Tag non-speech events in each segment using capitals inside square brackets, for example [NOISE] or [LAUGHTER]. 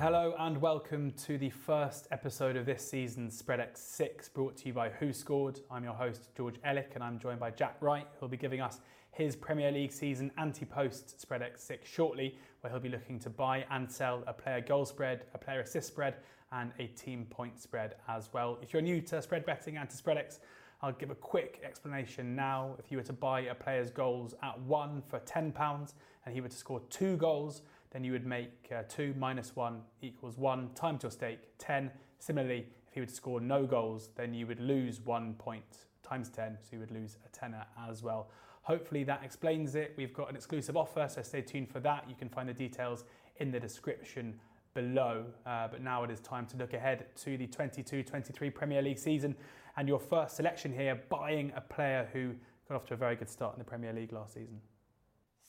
Hello and welcome to the first episode of this season's Spreadex Six brought to you by WhoScored. I'm your host George Elek and I'm joined by Jack Wright who'll be giving us his Premier League season anti-post Spreadex Six shortly where he'll be looking to buy and sell a player goal spread, a player assist spread and a team point spread as well. If you're new to spread betting and to Spreadex I'll give a quick explanation now. If you were to buy a player's goals at one for £10 and he were to score two goals, then you would make uh, 2 minus 1 equals 1 times your stake, 10. Similarly, if he would score no goals, then you would lose 1 point times 10, so you would lose a tenner as well. Hopefully that explains it. We've got an exclusive offer, so stay tuned for that. You can find the details in the description below. Uh, but now it is time to look ahead to the 22 23 Premier League season. And your first selection here buying a player who got off to a very good start in the Premier League last season.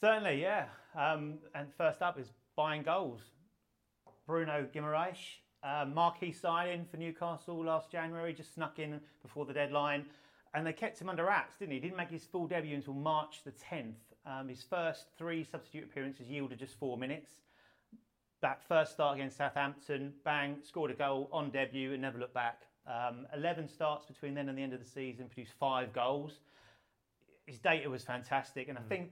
Certainly, yeah. Um, and first up is buying goals. Bruno Guimaraes, uh, marquee signing for Newcastle last January, just snuck in before the deadline. And they kept him under wraps, didn't he? He didn't make his full debut until March the 10th. Um, his first three substitute appearances yielded just four minutes. That first start against Southampton, bang, scored a goal on debut and never looked back. Um, 11 starts between then and the end of the season, produced five goals. His data was fantastic, and I mm. think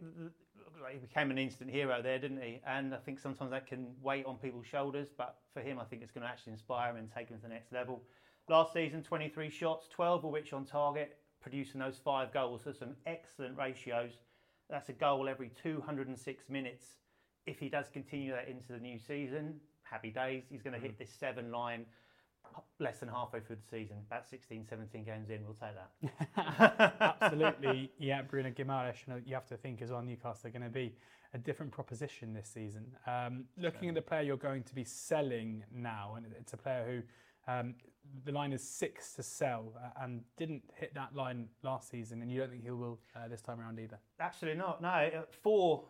he became an instant hero there, didn't he? And I think sometimes that can weigh on people's shoulders, but for him, I think it's going to actually inspire him and take him to the next level. Last season, 23 shots, 12 of which on target, producing those five goals. So some excellent ratios. That's a goal every 206 minutes. If he does continue that into the new season, happy days. He's going to hit mm. this seven line less than halfway through the season, about 16, 17 games in, we'll take that. [LAUGHS] Absolutely. Yeah, Bruno Guimaraes, you have to think as well, Newcastle are going to be a different proposition this season. Um, looking sure. at the player you're going to be selling now, and it's a player who um, the line is six to sell uh, and didn't hit that line last season, and you don't think he will uh, this time around either? Absolutely not. No, uh, four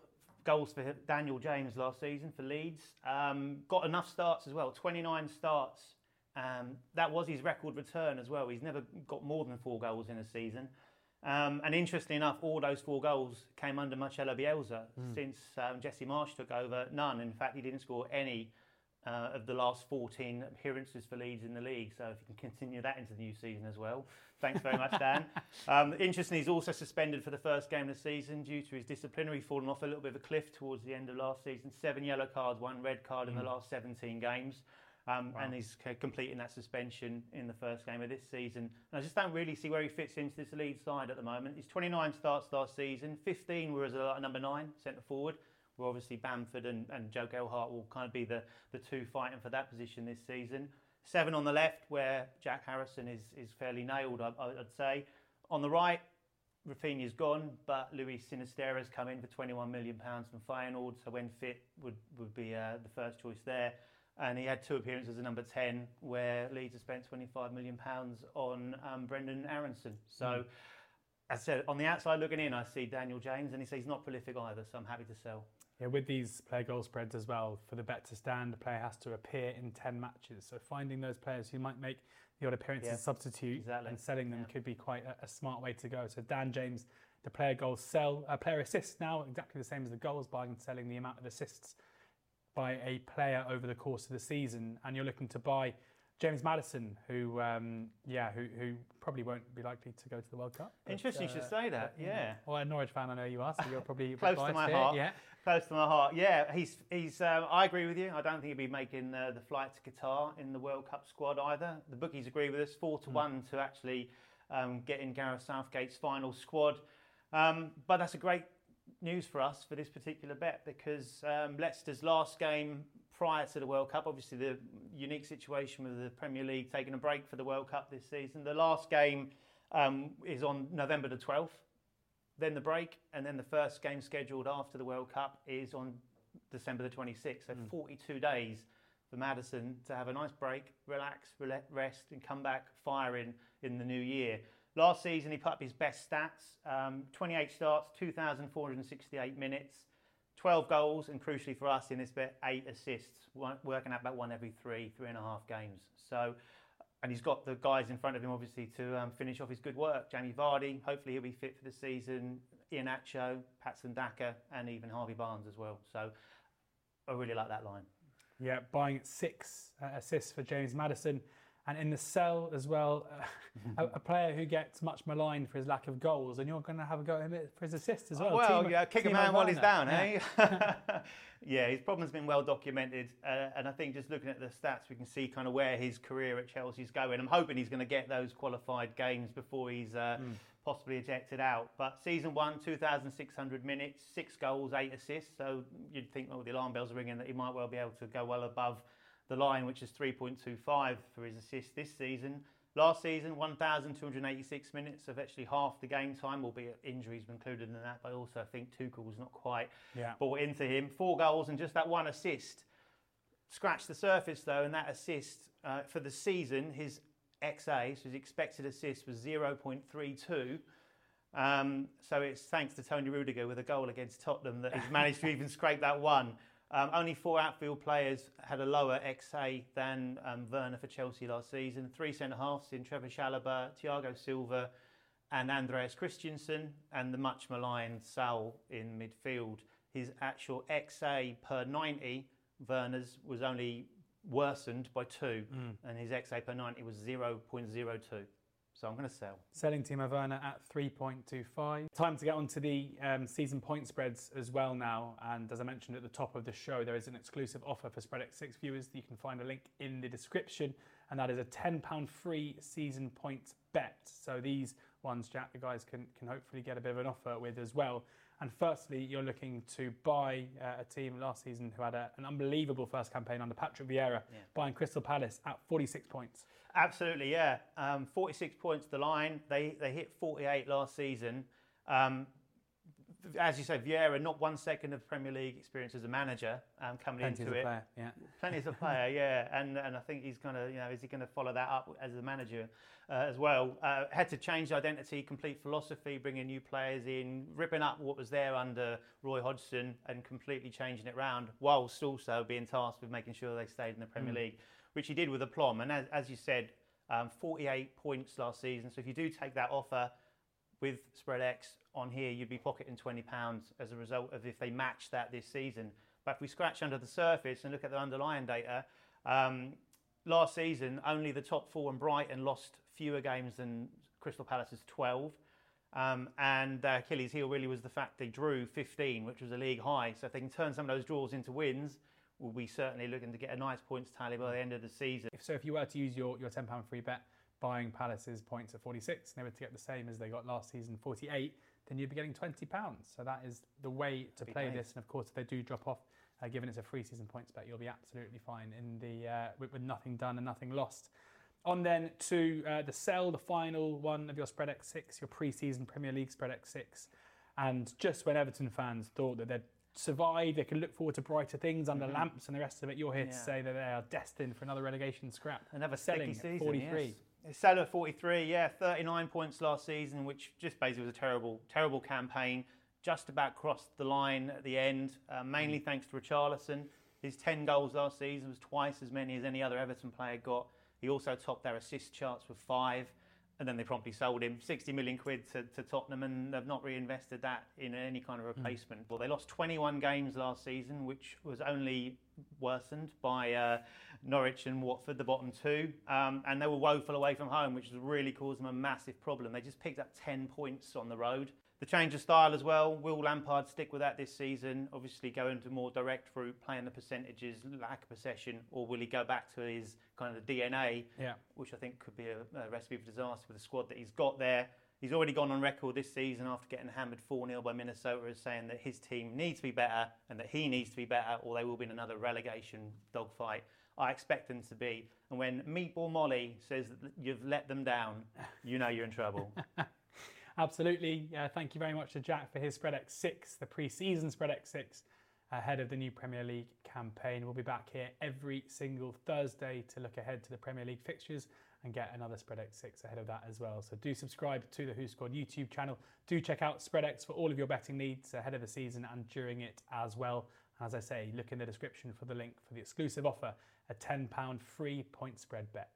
goals for Daniel James last season for Leeds. Um, got enough starts as well, 29 starts um, that was his record return as well. He's never got more than four goals in a season. Um, and interestingly enough, all those four goals came under Marcelo Bielsa. Mm. Since um, Jesse Marsch took over, none. In fact, he didn't score any uh, of the last 14 appearances for Leeds in the league. So if you can continue that into the new season as well. Thanks very much, Dan. [LAUGHS] um, interestingly, he's also suspended for the first game of the season due to his disciplinary falling off a little bit of a cliff towards the end of last season. Seven yellow cards, one red card in mm. the last 17 games. Um, wow. And he's completing that suspension in the first game of this season. And I just don't really see where he fits into this lead side at the moment. He's 29 starts last season, 15 were as a number nine, centre forward. Where obviously Bamford and, and Joe Gelhardt will kind of be the, the two fighting for that position this season. Seven on the left, where Jack Harrison is, is fairly nailed, I, would say. On the right, Raphinha's gone, but Luis Sinisterra's come in for £21 million from Feyenoord, so when fit would, would be uh, the first choice there and he had two appearances as a number 10 where Leeds have spent 25 million pounds on um, Brenden Aaronson. So mm. as I said, on the outside looking in, I see Daniel James and he says he's not prolific either, so I'm happy to sell. Yeah, with these player goal spreads as well, for the bet to stand, the player has to appear in 10 matches. So finding those players who might make the odd appearance yeah, as substitute exactly. and selling them yeah. could be quite a, a, smart way to go. So Dan James, the player goals sell, uh, player assists now, exactly the same as the goals, buying and selling the amount of assists by a player over the course of the season, and you're looking to buy James Maddison, who, um, yeah, who, who probably won't be likely to go to the World Cup. But, Interesting, uh, you should uh, say that. Yeah. Well, a Norwich fan, I know you are, so you're probably [LAUGHS] close to my heart. Yeah. Close to my heart. Yeah, he's he's. Um, I agree with you. I don't think he'll be making uh, the flight to Qatar in the World Cup squad either. The bookies agree with us, four to mm. one to actually um, get in Gareth Southgate's final squad. Um, but that's a great news for us for this particular bet because um, Leicester's last game prior to the World Cup, obviously the unique situation with the Premier League taking a break for the World Cup this season. The last game um, is on November the 12th, then the break, and then the first game scheduled after the World Cup is on December the 26th. So mm. 42 days for Maddison to have a nice break, relax, rest, and come back firing in the new year. Last season, he put up his best stats um, 28 starts, 2,468 minutes, 12 goals, and crucially for us in this bit, eight assists, working out about one every three, three and a half games. So, and he's got the guys in front of him, obviously, to um, finish off his good work. Jamie Vardy, hopefully he'll be fit for the season. Iheanacho, Patson Daka, and even Harvey Barnes as well. So, I really like that line. Yeah, buying six uh, assists for James Maddison. And in the cell as well, uh, a, [LAUGHS] a, player who gets much maligned for his lack of goals, and you're going to have a go at him for his assists as well. Oh, well, Timo, yeah, kick Timo a man while he's down, yeah. eh? [LAUGHS] yeah, his problem's been well documented, uh, and I think just looking at the stats, we can see kind of where his career at Chelsea's going. I'm hoping he's going to get those qualified games before he's uh, mm. possibly ejected out. But season one, 2,600 minutes, six goals, eight assists. So you'd think, well, the alarm bells are ringing that he might well be able to go well above the line, which is 3.25 for his assist this season. Last season, 1,286 minutes of actually half the game time, albeit injuries were included in that. But also, I also think Tuchel was not quite yeah. bought into him. Four goals and just that one assist. Scratch the surface though, and that assist uh, for the season, his XA, so his expected assist was 0.32. Um, so it's thanks to Toni Rudiger with a goal against Tottenham that he's managed to [LAUGHS] even scrape that one. Um, only four outfield players had a lower XA than um, Werner for Chelsea last season. Three centre halves in Trevor Chalobah, Thiago Silva, and Andreas Christensen, and the much maligned Saul in midfield. His actual XA per 90, Werner's, was only worsened by two, mm. and his XA per 90 was 0.02. So I'm going to sell. Selling Timo Werner at 3.25. Time to get onto the um, season point spreads as well now. And as I mentioned at the top of the show, there is an exclusive offer for Spreadex Six viewers. You can find a link in the description. And that is a £10 free season points bet. So these ones, Jack, the guys can, can hopefully get a bit of an offer with as well. And firstly, you're looking to buy uh, a team last season who had a, an unbelievable first campaign under Patrick Vieira, yeah. buying Crystal Palace at 46 points. Absolutely, yeah. Um, 46 points the line. They they hit 48 last season. Um, as you say, Vieira, not one second of Premier League experience as a manager um, coming Plenty into as it. Player, yeah. Plenty as a [LAUGHS] player, yeah. And and I think he's going to, you know, is he going to follow that up as a manager uh, as well? Uh, had to change identity, complete philosophy, bringing new players in, ripping up what was there under Roy Hodgson and completely changing it round, whilst also being tasked with making sure they stayed in the Premier mm. League which he did with aplomb. And as, as you said, um, 48 points last season. So if you do take that offer with Spreadex on here, you'd be pocketing £20 as a result of if they match that this season. But if we scratch under the surface and look at the underlying data, um, last season only the top four and Brighton lost fewer games than Crystal Palace's 12. Um, and uh, Achilles' heel really was the fact they drew 15, which was a league high. So if they can turn some of those draws into wins, we'll be certainly looking to get a nice points tally by the end of the season. So if you were to use your, your £10 free bet, buying Palace's points at 46, and they were to get the same as they got last season, 48, then you'd be getting £20. So that is the way to play this. And of course, if they do drop off, uh, given it's a free season points bet, you'll be absolutely fine in the uh, with, with, nothing done and nothing lost. On then to uh, the sell, the final one of your Spreadex Six, your pre-season Premier League Spreadex Six. And just when Everton fans thought that they'd survive, they can look forward to brighter things under mm-hmm. lamps and the rest of it. You're here yeah. to say that they are destined for another relegation scrap. Another selling season, 43. Yes. Sell at 43, yeah, 39 points last season, which just basically was a terrible, terrible campaign. Just about crossed the line at the end, uh, mainly mm. thanks to Richarlison. His 10 goals last season was twice as many as any other Everton player got. He also topped their assist charts with five and then they promptly sold him 60 million quid to, to, Tottenham and they've not reinvested that in any kind of hmm. replacement. Mm. Well, they lost 21 games last season, which was only worsened by uh, Norwich and Watford, the bottom two. Um, and they were woeful away from home, which has really caused them a massive problem. They just picked up 10 points on the road. The change of style as well. Will Lampard stick with that this season? Obviously, go into more direct route, playing the percentages, lack of possession, or will he go back to his kind of DNA, yeah. which I think could be a, a recipe for disaster with the squad that he's got there. He's already gone on record this season after getting hammered 4 0 by Minnesota as saying that his team needs to be better and that he needs to be better, or they will be in another relegation dogfight. I expect them to be. And when Meatball Molly says that you've let them down, you know you're in trouble. [LAUGHS] Absolutely. Uh, thank you very much to Jack for his Spreadex Six, the pre season Spreadex Six ahead of the new Premier League campaign. We'll be back here every single Thursday to look ahead to the Premier League fixtures and get another Spreadex Six ahead of that as well. So do subscribe to the WhoScored YouTube channel. Do check out Spreadex for all of your betting needs ahead of the season and during it as well. As I say, look in the description for the link for the exclusive offer, a £10 free point spread bet.